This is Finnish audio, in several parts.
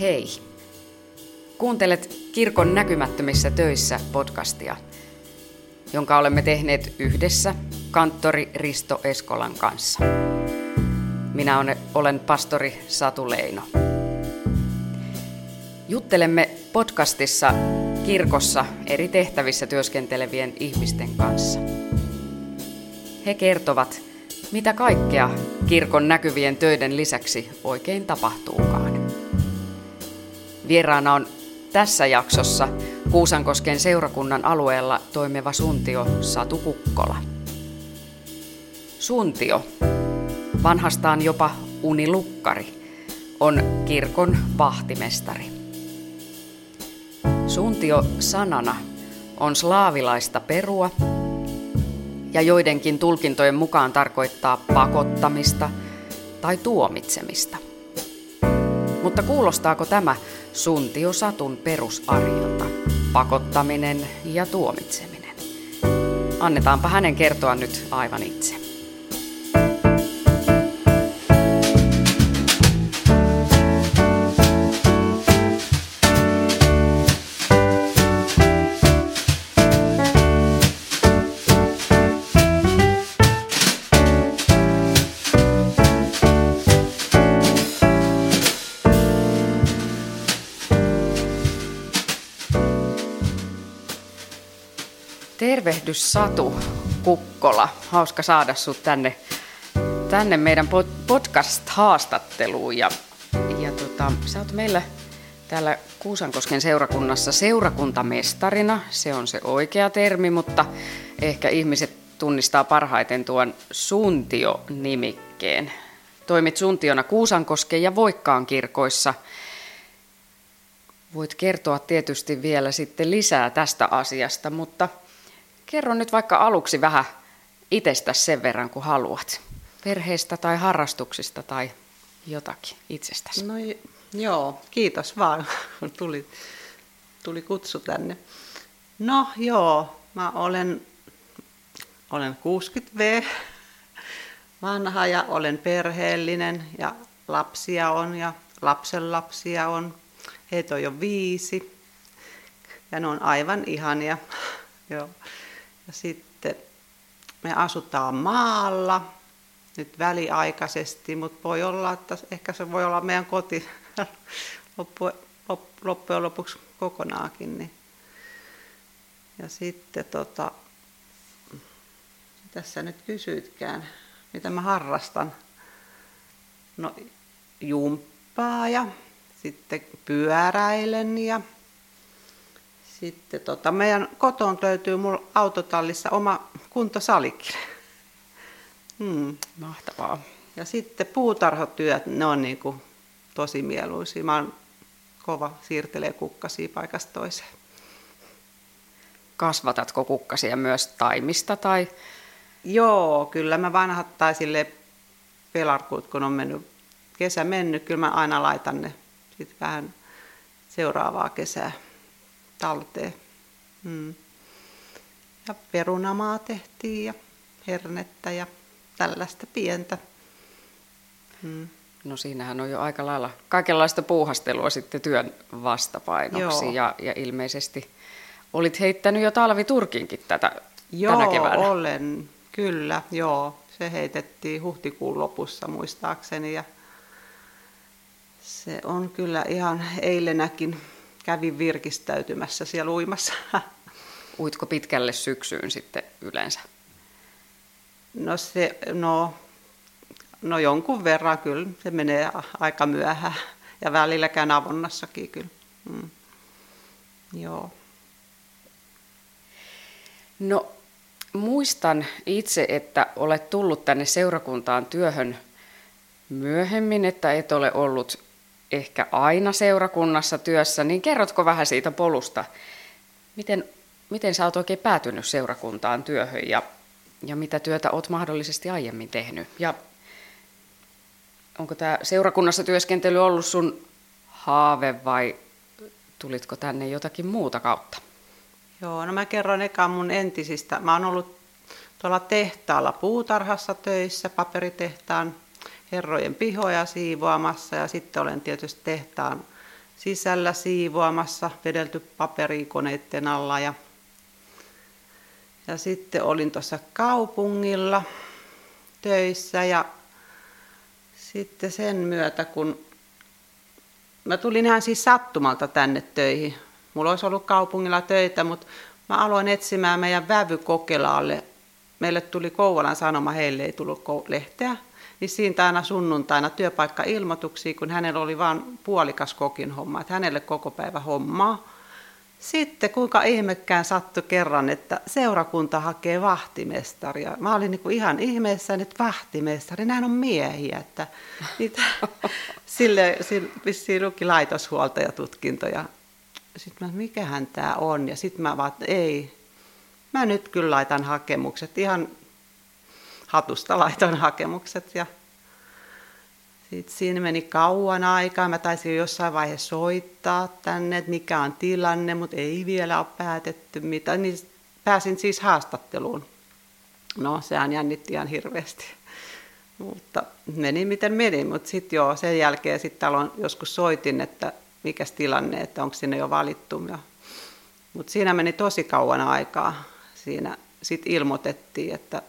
Hei! Kuuntelet Kirkon näkymättömissä töissä podcastia, jonka olemme tehneet yhdessä kanttori Risto Eskolan kanssa. Minä olen pastori Satu Leino. Juttelemme podcastissa kirkossa eri tehtävissä työskentelevien ihmisten kanssa. He kertovat, mitä kaikkea kirkon näkyvien töiden lisäksi oikein tapahtuukaan. Vieraana on tässä jaksossa Kuusankosken seurakunnan alueella toimiva suntio Satu Kukkola. Suntio, vanhastaan jopa unilukkari, on kirkon vahtimestari. Suntio sanana on slaavilaista perua ja joidenkin tulkintojen mukaan tarkoittaa pakottamista tai tuomitsemista. Mutta kuulostaako tämä Suntio Satun perusarjolta, pakottaminen ja tuomitseminen? Annetaanpa hänen kertoa nyt aivan itse. Tervehdys Satu Kukkola. Hauska saada sinut tänne, tänne meidän podcast-haastatteluun. Ja, ja tota, sä oot meillä täällä Kuusankosken seurakunnassa seurakuntamestarina. Se on se oikea termi, mutta ehkä ihmiset tunnistaa parhaiten tuon Suntio-nimikkeen. Toimit Suntiona Kuusankosken ja Voikkaan kirkoissa. Voit kertoa tietysti vielä sitten lisää tästä asiasta, mutta – Kerro nyt vaikka aluksi vähän itsestä sen verran, kun haluat. Perheestä tai harrastuksista tai jotakin itsestäsi. No joo, kiitos vaan, kun tuli, tuli kutsu tänne. No joo, mä olen, olen 60V vanha ja olen perheellinen ja lapsia on ja lapsenlapsia on. Heitä on jo viisi ja ne on aivan ihania. Joo. Ja sitten me asutaan maalla nyt väliaikaisesti, mutta voi olla, että ehkä se voi olla meidän koti loppujen lopuksi kokonaakin. Niin. Ja sitten tota, tässä nyt kysyitkään, mitä mä harrastan. No jumppaa ja sitten pyöräilen ja sitten tota, meidän kotoon löytyy mulla autotallissa oma kuntosalikin. Hmm. Mahtavaa. Ja sitten puutarhotyöt, ne on niin kuin tosi mieluisia. Mä oon kova siirtelee kukkasia paikasta toiseen. Kasvatatko kukkasia myös taimista tai? Joo, kyllä mä vanhat tai sille pelarkut, kun on mennyt kesä mennyt, kyllä mä aina laitan ne sitten vähän seuraavaa kesää talteen. Mm. Ja perunamaa tehtiin ja hernettä ja tällaista pientä. Mm. No siinähän on jo aika lailla kaikenlaista puuhastelua sitten työn vastapainoksi ja, ja ilmeisesti olit heittänyt jo talviturkinkin tätä joo, tänä keväänä. olen, kyllä, joo. Se heitettiin huhtikuun lopussa muistaakseni ja se on kyllä ihan eilenäkin kävin virkistäytymässä siellä uimassa. Uitko pitkälle syksyyn sitten yleensä? No, se, no, no jonkun verran kyllä, se menee aika myöhään ja välillä käyn avonnassakin kyllä. Mm. Joo. No muistan itse, että olet tullut tänne seurakuntaan työhön myöhemmin, että et ole ollut ehkä aina seurakunnassa työssä, niin kerrotko vähän siitä polusta? Miten, miten sä oot oikein päätynyt seurakuntaan työhön ja, ja mitä työtä oot mahdollisesti aiemmin tehnyt? Ja onko tämä seurakunnassa työskentely ollut sun haave vai tulitko tänne jotakin muuta kautta? Joo, no mä kerron eka mun entisistä. Mä oon ollut tuolla tehtaalla puutarhassa töissä, paperitehtaan herrojen pihoja siivoamassa ja sitten olen tietysti tehtaan sisällä siivoamassa, vedelty paperikoneiden alla ja, ja sitten olin tuossa kaupungilla töissä ja sitten sen myötä, kun mä tulin ihan siis sattumalta tänne töihin. Mulla olisi ollut kaupungilla töitä, mutta mä aloin etsimään meidän vävykokelaalle. Meille tuli Kouvolan sanoma, heille ei tullut lehteä. Niin siitä aina sunnuntaina työpaikka-ilmoituksia, kun hänellä oli vain puolikas kokin homma, että hänelle koko päivä hommaa. Sitten kuinka ihmekään sattui kerran, että seurakunta hakee vahtimestaria. Mä olin niin ihan ihmeessä, että vahtimestari, nämä on miehiä. Että niitä, sille, sille vissiin luki laitoshuoltajatutkinto ja sitten mä, mikähän tämä on. Ja sitten mä vaan, että ei, mä nyt kyllä laitan hakemukset. Ihan hatusta laitoin hakemukset ja sitten siinä meni kauan aikaa. Mä taisin jo jossain vaiheessa soittaa tänne, että mikä on tilanne, mutta ei vielä ole päätetty mitä. Niin pääsin siis haastatteluun. No, sehän jännitti ihan hirveästi. Mutta meni miten meni, mutta sitten joo, sen jälkeen sitten joskus soitin, että mikä tilanne, että onko sinne jo valittu. Mutta siinä meni tosi kauan aikaa. Siinä sitten ilmoitettiin, että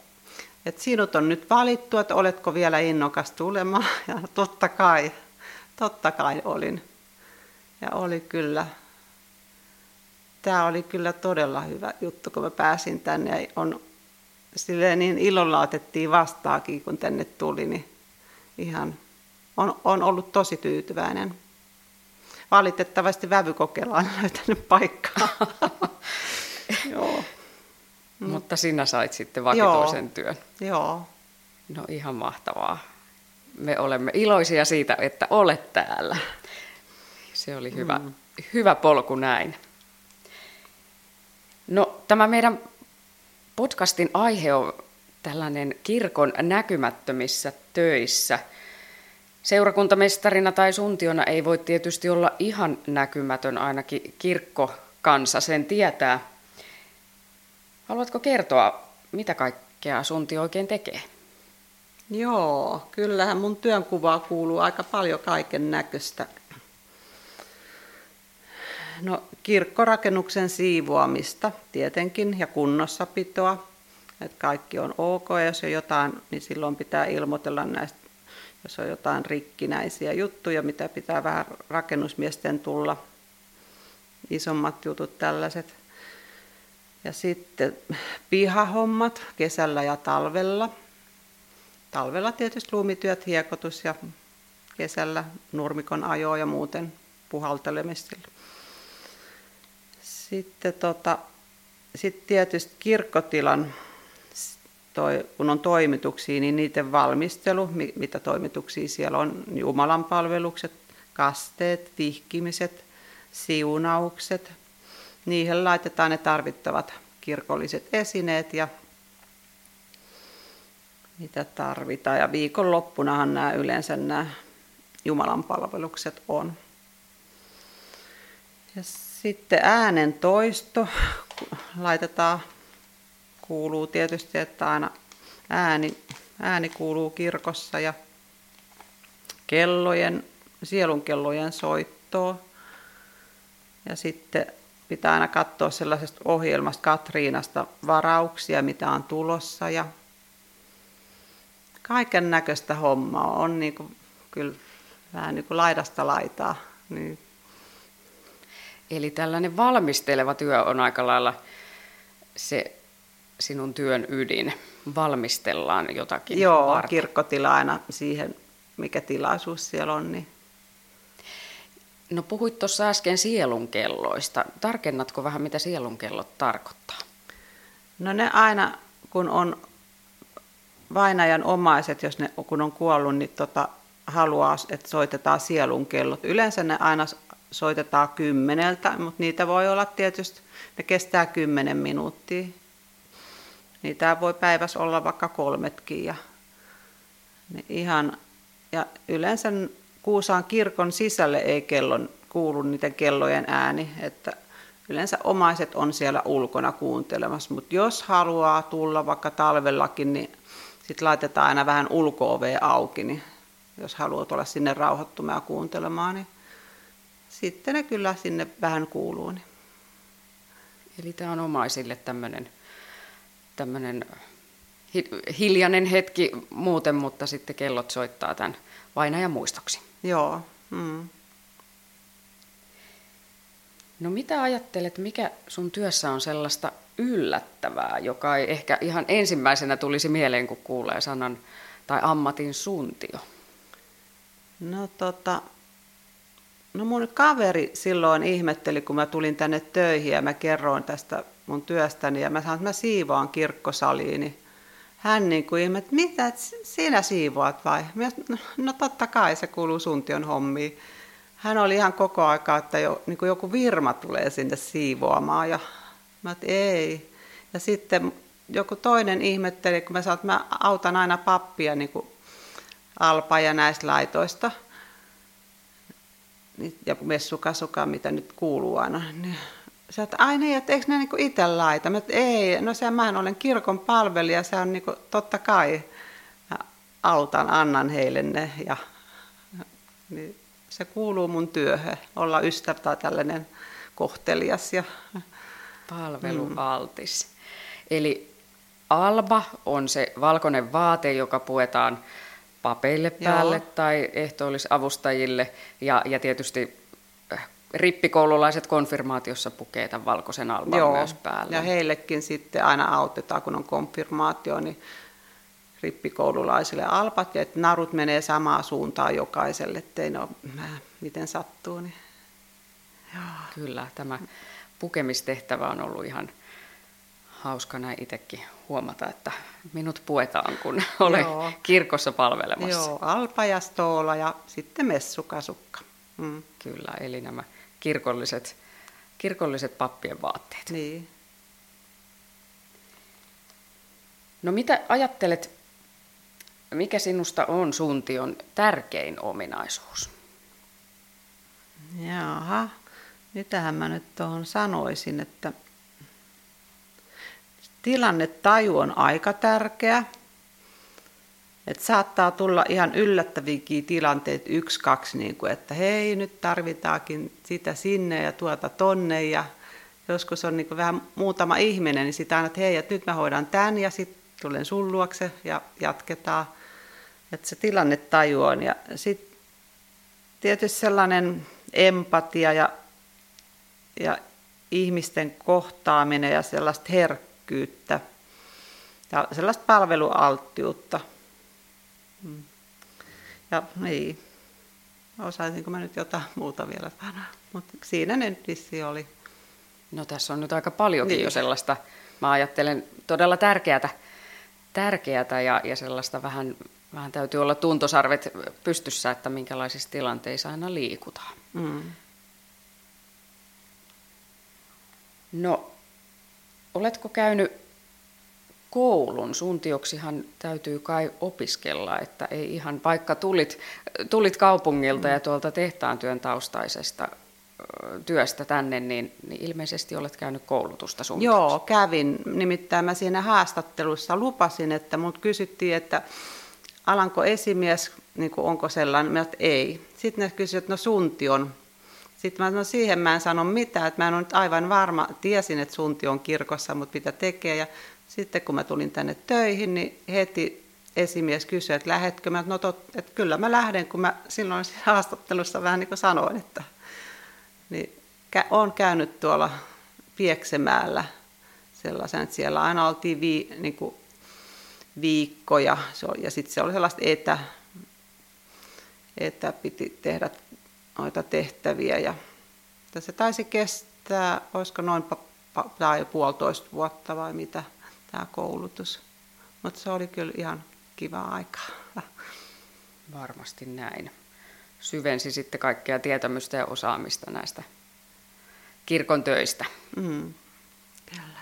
että sinut on nyt valittu, että oletko vielä innokas tulemaan. Ja totta kai, totta kai olin. Ja oli kyllä, tämä oli kyllä todella hyvä juttu, kun mä pääsin tänne. Ja on, silleen niin ilolla otettiin vastaakin, kun tänne tuli, niin ihan on, on ollut tosi tyytyväinen. Valitettavasti vävykokeilla on löytänyt paikkaa. Mutta sinä sait sitten vakituisen Joo. työn. Joo. No ihan mahtavaa. Me olemme iloisia siitä, että olet täällä. Se oli hyvä, mm. hyvä polku näin. No tämä meidän podcastin aihe on tällainen kirkon näkymättömissä töissä. Seurakuntamestarina tai suntiona ei voi tietysti olla ihan näkymätön, ainakin kirkko kansa sen tietää – Haluatko kertoa, mitä kaikkea Sunti oikein tekee? Joo, kyllähän mun työnkuvaa kuuluu aika paljon kaiken näköistä. No, kirkkorakennuksen siivoamista tietenkin ja kunnossapitoa. Että kaikki on ok ja jos on jotain, niin silloin pitää ilmoitella näistä, jos on jotain rikkinäisiä juttuja, mitä pitää vähän rakennusmiesten tulla. Isommat jutut tällaiset. Ja sitten pihahommat kesällä ja talvella. Talvella tietysti luumityöt, hiekotus ja kesällä nurmikon ajo ja muuten puhaltelemista. Sitten tota, sit tietysti kirkkotilan, toi, kun on toimituksia, niin niiden valmistelu, mitä toimituksia siellä on, Jumalan palvelukset, kasteet, vihkimiset, siunaukset, Niihin laitetaan ne tarvittavat kirkolliset esineet ja mitä tarvitaan. Ja viikonloppunahan nämä yleensä nämä Jumalan palvelukset on. Ja sitten äänen toisto laitetaan, kuuluu tietysti, että aina ääni, ääni kuuluu kirkossa ja kellojen, sielunkellojen soittoa. Ja sitten pitää aina katsoa sellaisesta ohjelmasta Katriinasta varauksia, mitä on tulossa ja kaiken näköistä hommaa on niin kuin, kyllä vähän niin kuin laidasta laitaa. Niin. Eli tällainen valmisteleva työ on aika lailla se sinun työn ydin. Valmistellaan jotakin Joo, varten. kirkkotila aina siihen, mikä tilaisuus siellä on, niin No puhuit tuossa äsken sielunkelloista. Tarkennatko vähän, mitä sielunkellot tarkoittaa? No ne aina, kun on vainajan omaiset, jos ne kun on kuollut, niin tota, haluaa, että soitetaan sielunkellot. Yleensä ne aina soitetaan kymmeneltä, mutta niitä voi olla tietysti, ne kestää kymmenen minuuttia. Niitä voi päivässä olla vaikka kolmetkin. Ja, ne ihan, ja yleensä Kuusaan kirkon sisälle ei kellon, kuulu niiden kellojen ääni, että yleensä omaiset on siellä ulkona kuuntelemassa, mutta jos haluaa tulla vaikka talvellakin, niin sitten laitetaan aina vähän ulko auki, niin jos haluat olla sinne rauhoittumaan ja kuuntelemaan, niin sitten ne kyllä sinne vähän kuuluu. Niin. Eli tämä on omaisille tämmöinen tämmöinen hiljainen hetki muuten, mutta sitten kellot soittaa tämän vainajan muistoksi. Joo. Mm. No mitä ajattelet, mikä sun työssä on sellaista yllättävää, joka ei ehkä ihan ensimmäisenä tulisi mieleen, kun kuulee sanan tai ammatin suntio? No tota, no mun kaveri silloin ihmetteli, kun mä tulin tänne töihin ja mä kerroin tästä mun työstäni ja mä sanoin, että mä siivoan kirkkosaliin, niin hän niin kuin ihme, että mitä, että sinä siivoat vai? Mä, no, totta kai se kuuluu suntion hommiin. Hän oli ihan koko aika, että jo, niin kuin joku virma tulee sinne siivoamaan ja mä että ei. Ja sitten joku toinen ihmetteli, kun mä sanoin, että mä autan aina pappia niin kuin alpa ja näistä laitoista. Niin, ja messukasuka, mitä nyt kuuluu aina. Niin Sä että ai niin, että eikö ne niinku itse laita? Mä, ei, no se mä olen kirkon palvelija, se on niinku, totta kai. Mä autan, annan heille ne ja niin se kuuluu mun työhön, olla ystävä tai tällainen kohtelias. Ja, Palvelualtis. Mm. Eli alba on se valkoinen vaate, joka puetaan papeille päälle Joo. tai ehtoollisavustajille ja, ja tietysti rippikoululaiset konfirmaatiossa pukee tämän valkoisen alban Joo, myös päälle. ja heillekin sitten aina autetaan, kun on konfirmaatio, niin rippikoululaisille alpat ja että narut menee samaa suuntaan jokaiselle, ettei ne ole miten sattuu. Niin. Joo. Kyllä, tämä pukemistehtävä on ollut ihan hauska näin itsekin huomata, että minut puetaan, kun olen Joo. kirkossa palvelemassa. Joo, alpa ja stoola ja sitten messukasukka. Mm. Kyllä, eli nämä kirkolliset, kirkolliset pappien vaatteet. Niin. No mitä ajattelet, mikä sinusta on suntion tärkein ominaisuus? Jaha, mitähän mä nyt tuohon sanoisin, että tilannetaju on aika tärkeä. Et saattaa tulla ihan yllättäviäkin tilanteet, yksi, kaksi, niin kuin, että hei, nyt tarvitaakin sitä sinne ja tuota tonne. Ja joskus on niin kuin vähän muutama ihminen, niin sitä aina, että hei, että nyt mä hoidan tämän ja sitten tulen sun luokse ja jatketaan. Että se tilanne taju on. Ja sitten tietysti sellainen empatia ja, ja ihmisten kohtaaminen ja sellaista herkkyyttä ja sellaista palvelualttiutta – Mm. Ja niin, osaisinko mä nyt jotain muuta vielä sanoa, mutta siinä ne nyt oli. No tässä on nyt aika paljonkin niin. jo sellaista, mä ajattelen todella tärkeätä, tärkeätä ja, ja sellaista vähän, vähän täytyy olla tuntosarvet pystyssä, että minkälaisissa tilanteissa aina liikutaan. Mm. No, oletko käynyt koulun. Suntioksihan täytyy kai opiskella, että ei ihan, vaikka tulit, tulit kaupungilta ja tuolta tehtaan työn taustaisesta työstä tänne, niin, niin ilmeisesti olet käynyt koulutusta sun Joo, kävin. Nimittäin mä siinä haastattelussa lupasin, että mut kysyttiin, että alanko esimies, niin kuin onko sellainen, mä että ei. Sitten ne kysyivät, että no sunti on. Sitten mä no siihen mä en sano mitään, että mä en ole nyt aivan varma, tiesin, että sunti on kirkossa, mutta mitä tekee. Ja sitten kun mä tulin tänne töihin, niin heti esimies kysyi, että lähetkö? Mä, no tot, että kyllä mä lähden, kun mä silloin haastattelussa vähän niin kuin sanoin, että niin olen käynyt tuolla Pieksemäällä sellaisen, että siellä aina oltiin vi, niin kuin viikkoja. Ja sitten se oli sellaista etä, että piti tehdä noita tehtäviä ja se taisi kestää, olisiko noin tai puolitoista vuotta vai mitä tämä koulutus. Mutta se oli kyllä ihan kiva aika. Varmasti näin. Syvensi sitten kaikkea tietämystä ja osaamista näistä kirkon töistä. Mm, kyllä.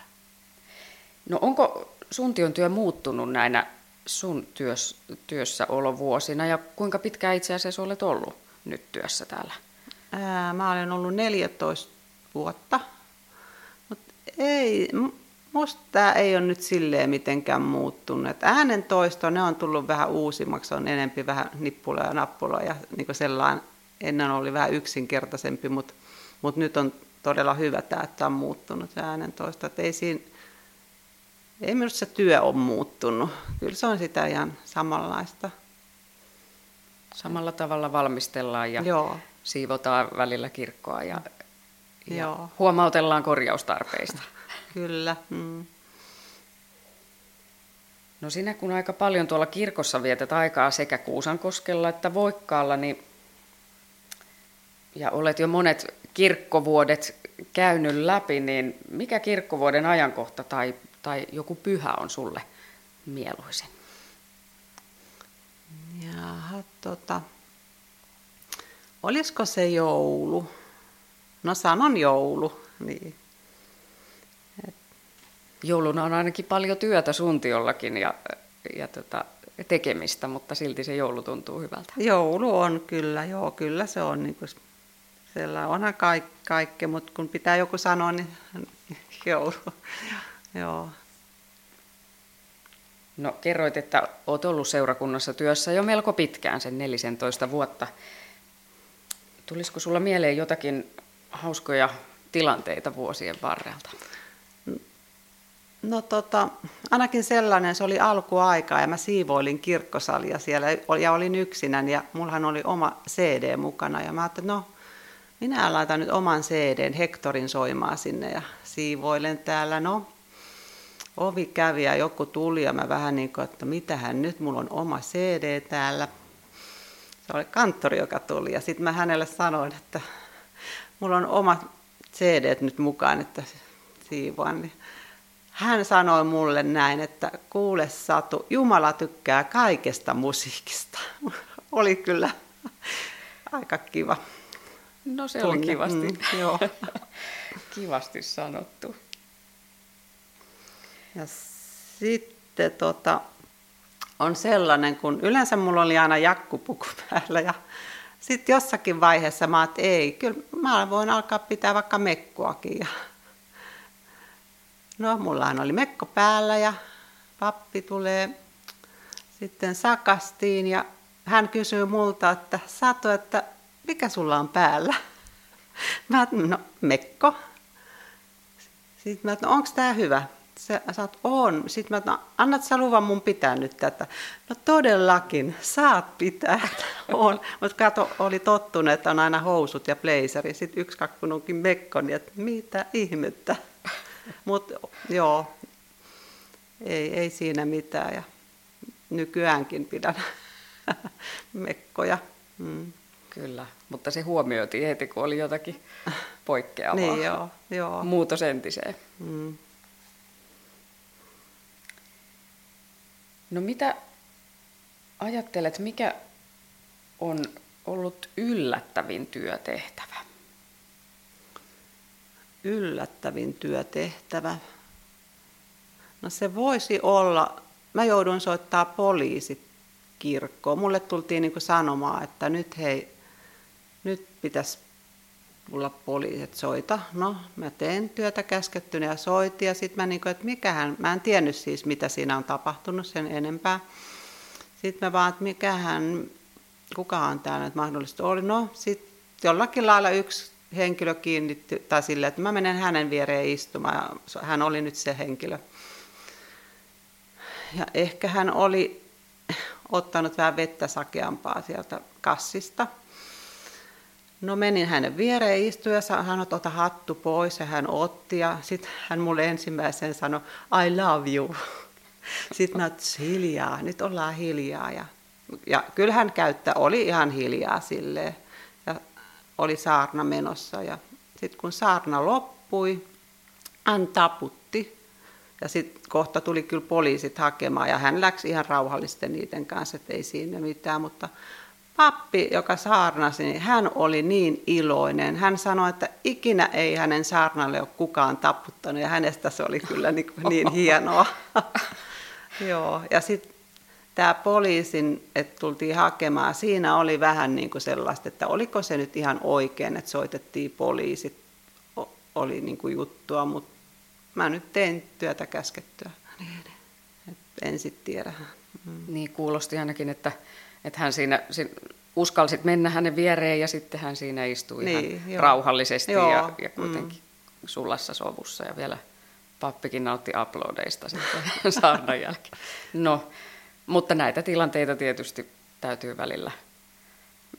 No onko suntion työ muuttunut näinä sun työs, työssäolovuosina ja kuinka pitkään itse asiassa olet ollut nyt työssä täällä? Ää, mä olen ollut 14 vuotta, mutta ei, Musta tämä ei ole nyt silleen mitenkään muuttunut. Et äänen toisto, ne on tullut vähän uusimmaksi, on enempi vähän nippuloja ja nappuloja, niin sellainen ennen oli vähän yksinkertaisempi, mutta, mutta nyt on todella hyvä tämä, että on muuttunut se äänentoista. Että ei, siinä, ei minusta se työ ole muuttunut. Kyllä se on sitä ihan samanlaista. Samalla tavalla valmistellaan ja Joo. siivotaan välillä kirkkoa ja, ja Joo. huomautellaan korjaustarpeista. Kyllä. Mm. No sinä kun aika paljon tuolla kirkossa vietät aikaa sekä Kuusankoskella että Voikkaalla, niin ja olet jo monet kirkkovuodet käynyt läpi, niin mikä kirkkovuoden ajankohta tai, tai joku pyhä on sulle mieluisin? Jaha, tota, olisiko se joulu? No sanon joulu, niin. Jouluna on ainakin paljon työtä suntiollakin ja, ja tota, tekemistä, mutta silti se joulu tuntuu hyvältä. Joulu on kyllä, joo, kyllä se on. Niin kuin, siellä onhan kaik, kaikki, mutta kun pitää joku sanoa, niin joulu. joo. No kerroit, että olet ollut seurakunnassa työssä jo melko pitkään, sen 14 vuotta. Tulisiko sulla mieleen jotakin hauskoja tilanteita vuosien varrelta? No tota, ainakin sellainen, se oli alkuaikaa ja mä siivoilin kirkkosalia siellä ja olin yksinän ja mullahan oli oma CD mukana ja mä ajattelin, no minä laitan nyt oman CDn Hektorin soimaan sinne ja siivoilen täällä. No, ovi kävi ja joku tuli ja mä vähän niin kuin, että mitähän nyt, mulla on oma CD täällä. Se oli kanttori, joka tuli ja sitten mä hänelle sanoin, että mulla on oma CD nyt mukaan, että siivoan. Niin hän sanoi mulle näin, että kuule Satu, Jumala tykkää kaikesta musiikista. Oli kyllä aika kiva. No se tunne. oli kivasti. Mm, joo. kivasti sanottu. Ja sitten tota, on sellainen, kun yleensä mulla oli aina jakkupuku päällä ja sitten jossakin vaiheessa mä että ei, kyllä mä voin alkaa pitää vaikka mekkoakin. Ja no, mullahan oli mekko päällä ja pappi tulee sitten sakastiin ja hän kysyy multa, että Satu, että mikä sulla on päällä? Mä no mekko. Sitten mä no onko tämä hyvä? Sä, sä on. Sitten mä no, annat sä luvan mun pitää nyt tätä. No todellakin, saat pitää. on. Mutta kato, oli tottunut, että on aina housut ja blazeri. Sitten yksi kakkununkin mekko, niin että mitä ihmettä. Mutta joo, ei, ei siinä mitään. Ja nykyäänkin pidän mekkoja. Mm. Kyllä, mutta se huomioitiin heti, kun oli jotakin poikkeavaa. niin joo, joo. Muutos entiseen. Mm. No mitä ajattelet, mikä on ollut yllättävin työtehtävä? Yllättävin työtehtävä? No se voisi olla, mä joudun soittaa poliisit kirkkoon. Mulle tultiin niin sanomaan, että nyt hei, nyt pitäisi tulla poliisit soita. No, mä teen työtä käskettynä ja soitin ja sitten mä niin kuin, että mikähän, mä en tiennyt siis mitä siinä on tapahtunut sen enempää. Sitten mä vaan, että mikähän, kukahan täällä nyt mahdollisesti oli. No, sitten jollakin lailla yksi henkilö kiinnitti, tai sille, että mä menen hänen viereen istumaan, hän oli nyt se henkilö. Ja ehkä hän oli ottanut vähän vettä sakeampaa sieltä kassista – No menin hänen viereen istuin ja hän ota hattu pois ja hän otti ja sitten hän mulle ensimmäisen sanoi I love you. Sitten mä hiljaa, nyt ollaan hiljaa ja, ja kyllä hän käyttä, oli ihan hiljaa silleen oli saarna menossa. Ja sitten kun saarna loppui, hän taputti. Ja sitten kohta tuli kyllä poliisit hakemaan ja hän läksi ihan rauhallisesti niiden kanssa, että ei siinä mitään, mutta pappi, joka saarnasi, niin hän oli niin iloinen. Hän sanoi, että ikinä ei hänen saarnalle ole kukaan taputtanut. Ja hänestä se oli kyllä niin, niin hienoa. Joo, ja sitten tämä poliisin, että tultiin hakemaan, siinä oli vähän niin kuin sellaista, että oliko se nyt ihan oikein, että soitettiin poliisit, oli niin kuin juttua, mutta mä nyt tein työtä käskettyä. En sitten tiedä. Mm. Niin kuulosti ainakin, että että hän siinä, siinä uskalsit mennä hänen viereen ja sitten hän siinä istui Niin, ihan joo. rauhallisesti Joo, ja, ja mm. kuitenkin sulassa sovussa ja vielä pappikin nautti uploadeista sitten saarnan jälkeen. No, mutta näitä tilanteita tietysti täytyy välillä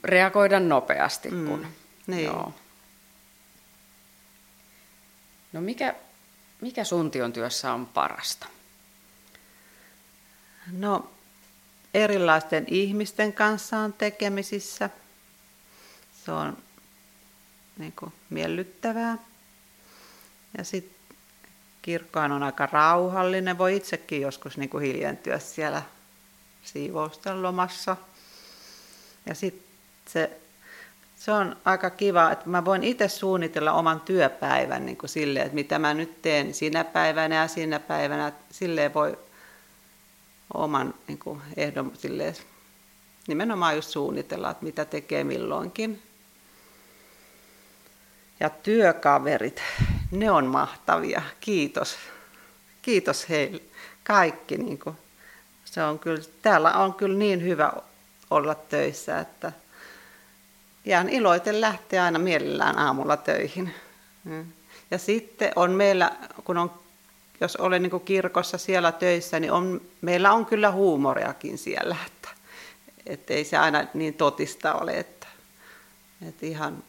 reagoida nopeasti. Mm, Kun, niin. joo. No mikä, mikä sun työn työssä on parasta? No, erilaisten ihmisten kanssa on tekemisissä. Se on niin kuin, miellyttävää. Ja sitten kirkkohan on aika rauhallinen. Voi itsekin joskus niin kuin hiljentyä siellä siivousten lomassa. Ja sitten se, se on aika kiva, että mä voin itse suunnitella oman työpäivän niin kuin silleen, että mitä mä nyt teen sinä päivänä ja sinä päivänä. Silleen voi oman niin kuin, ehdon silleen, nimenomaan just suunnitella, että mitä tekee milloinkin. Ja työkaverit, ne on mahtavia. Kiitos. Kiitos heille. Kaikki. Niin kuin, se on kyllä, täällä on kyllä niin hyvä olla töissä, että jään iloiten lähteä aina mielellään aamulla töihin. Mm. Ja sitten on meillä, kun on, jos olen niin kirkossa siellä töissä, niin on, meillä on kyllä huumoriakin siellä, että, että ei se aina niin totista ole, että, että ihan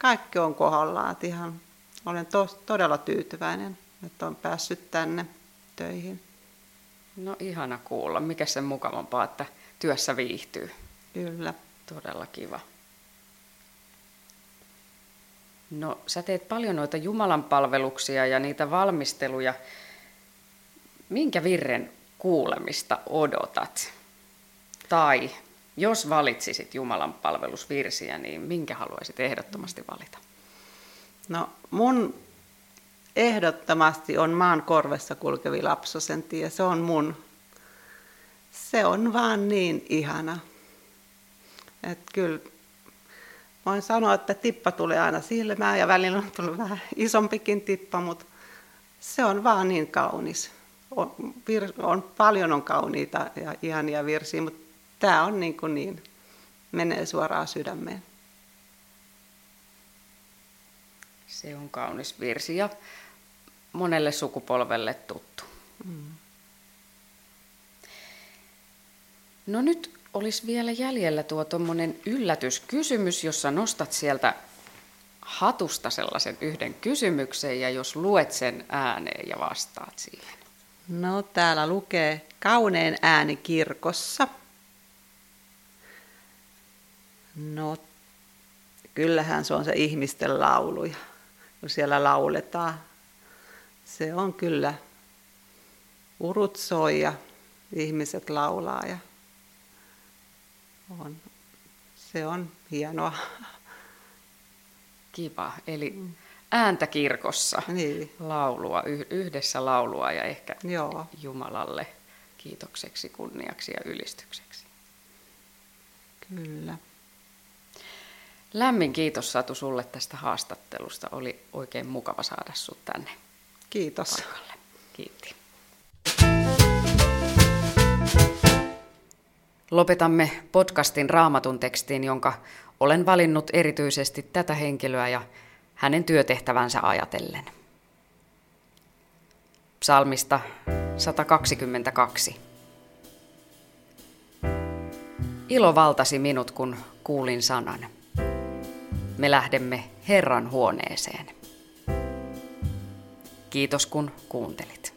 kaikki on kohdallaan, että ihan olen tos, todella tyytyväinen, että on päässyt tänne töihin. No ihana kuulla. Mikä sen mukavampaa, että työssä viihtyy. Kyllä. Todella kiva. No, sä teet paljon noita Jumalan palveluksia ja niitä valmisteluja. Minkä virren kuulemista odotat? Tai jos valitsisit Jumalan palvelusvirsiä, niin minkä haluaisit ehdottomasti valita? No mun ehdottomasti on maan korvessa kulkevi lapsosen tie. Se on mun. Se on vaan niin ihana. Että kyllä voin sanoa, että tippa tulee aina silmään ja välillä on tullut vähän isompikin tippa, mutta se on vaan niin kaunis. On, vir, on paljon on kauniita ja ihania virsiä, mutta tämä on niin, kuin niin, menee suoraan sydämeen. Se on kaunis virsi ja monelle sukupolvelle tuttu. Mm. No nyt olisi vielä jäljellä tuo tuommoinen yllätyskysymys, jossa nostat sieltä hatusta sellaisen yhden kysymyksen ja jos luet sen ääneen ja vastaat siihen. No täällä lukee kaunein ääni kirkossa. No kyllähän se on se ihmisten laulu, kun siellä lauletaan. Se on kyllä, urut soi ja ihmiset laulaa ja on, se on hienoa. Kiva. Eli ääntä kirkossa, Niin, laulua, yhdessä laulua ja ehkä joo, Jumalalle kiitokseksi, kunniaksi ja ylistykseksi. kyllä. Lämmin kiitos Satu sulle tästä haastattelusta. Oli oikein mukava saada sut tänne Kiitos. paikalle. Kiitti. Lopetamme podcastin raamatun tekstiin, jonka olen valinnut erityisesti tätä henkilöä ja hänen työtehtävänsä ajatellen. Psalmista 122. Ilo valtasi minut, kun kuulin sanan. Me lähdemme Herran huoneeseen. Kiitos kun kuuntelit.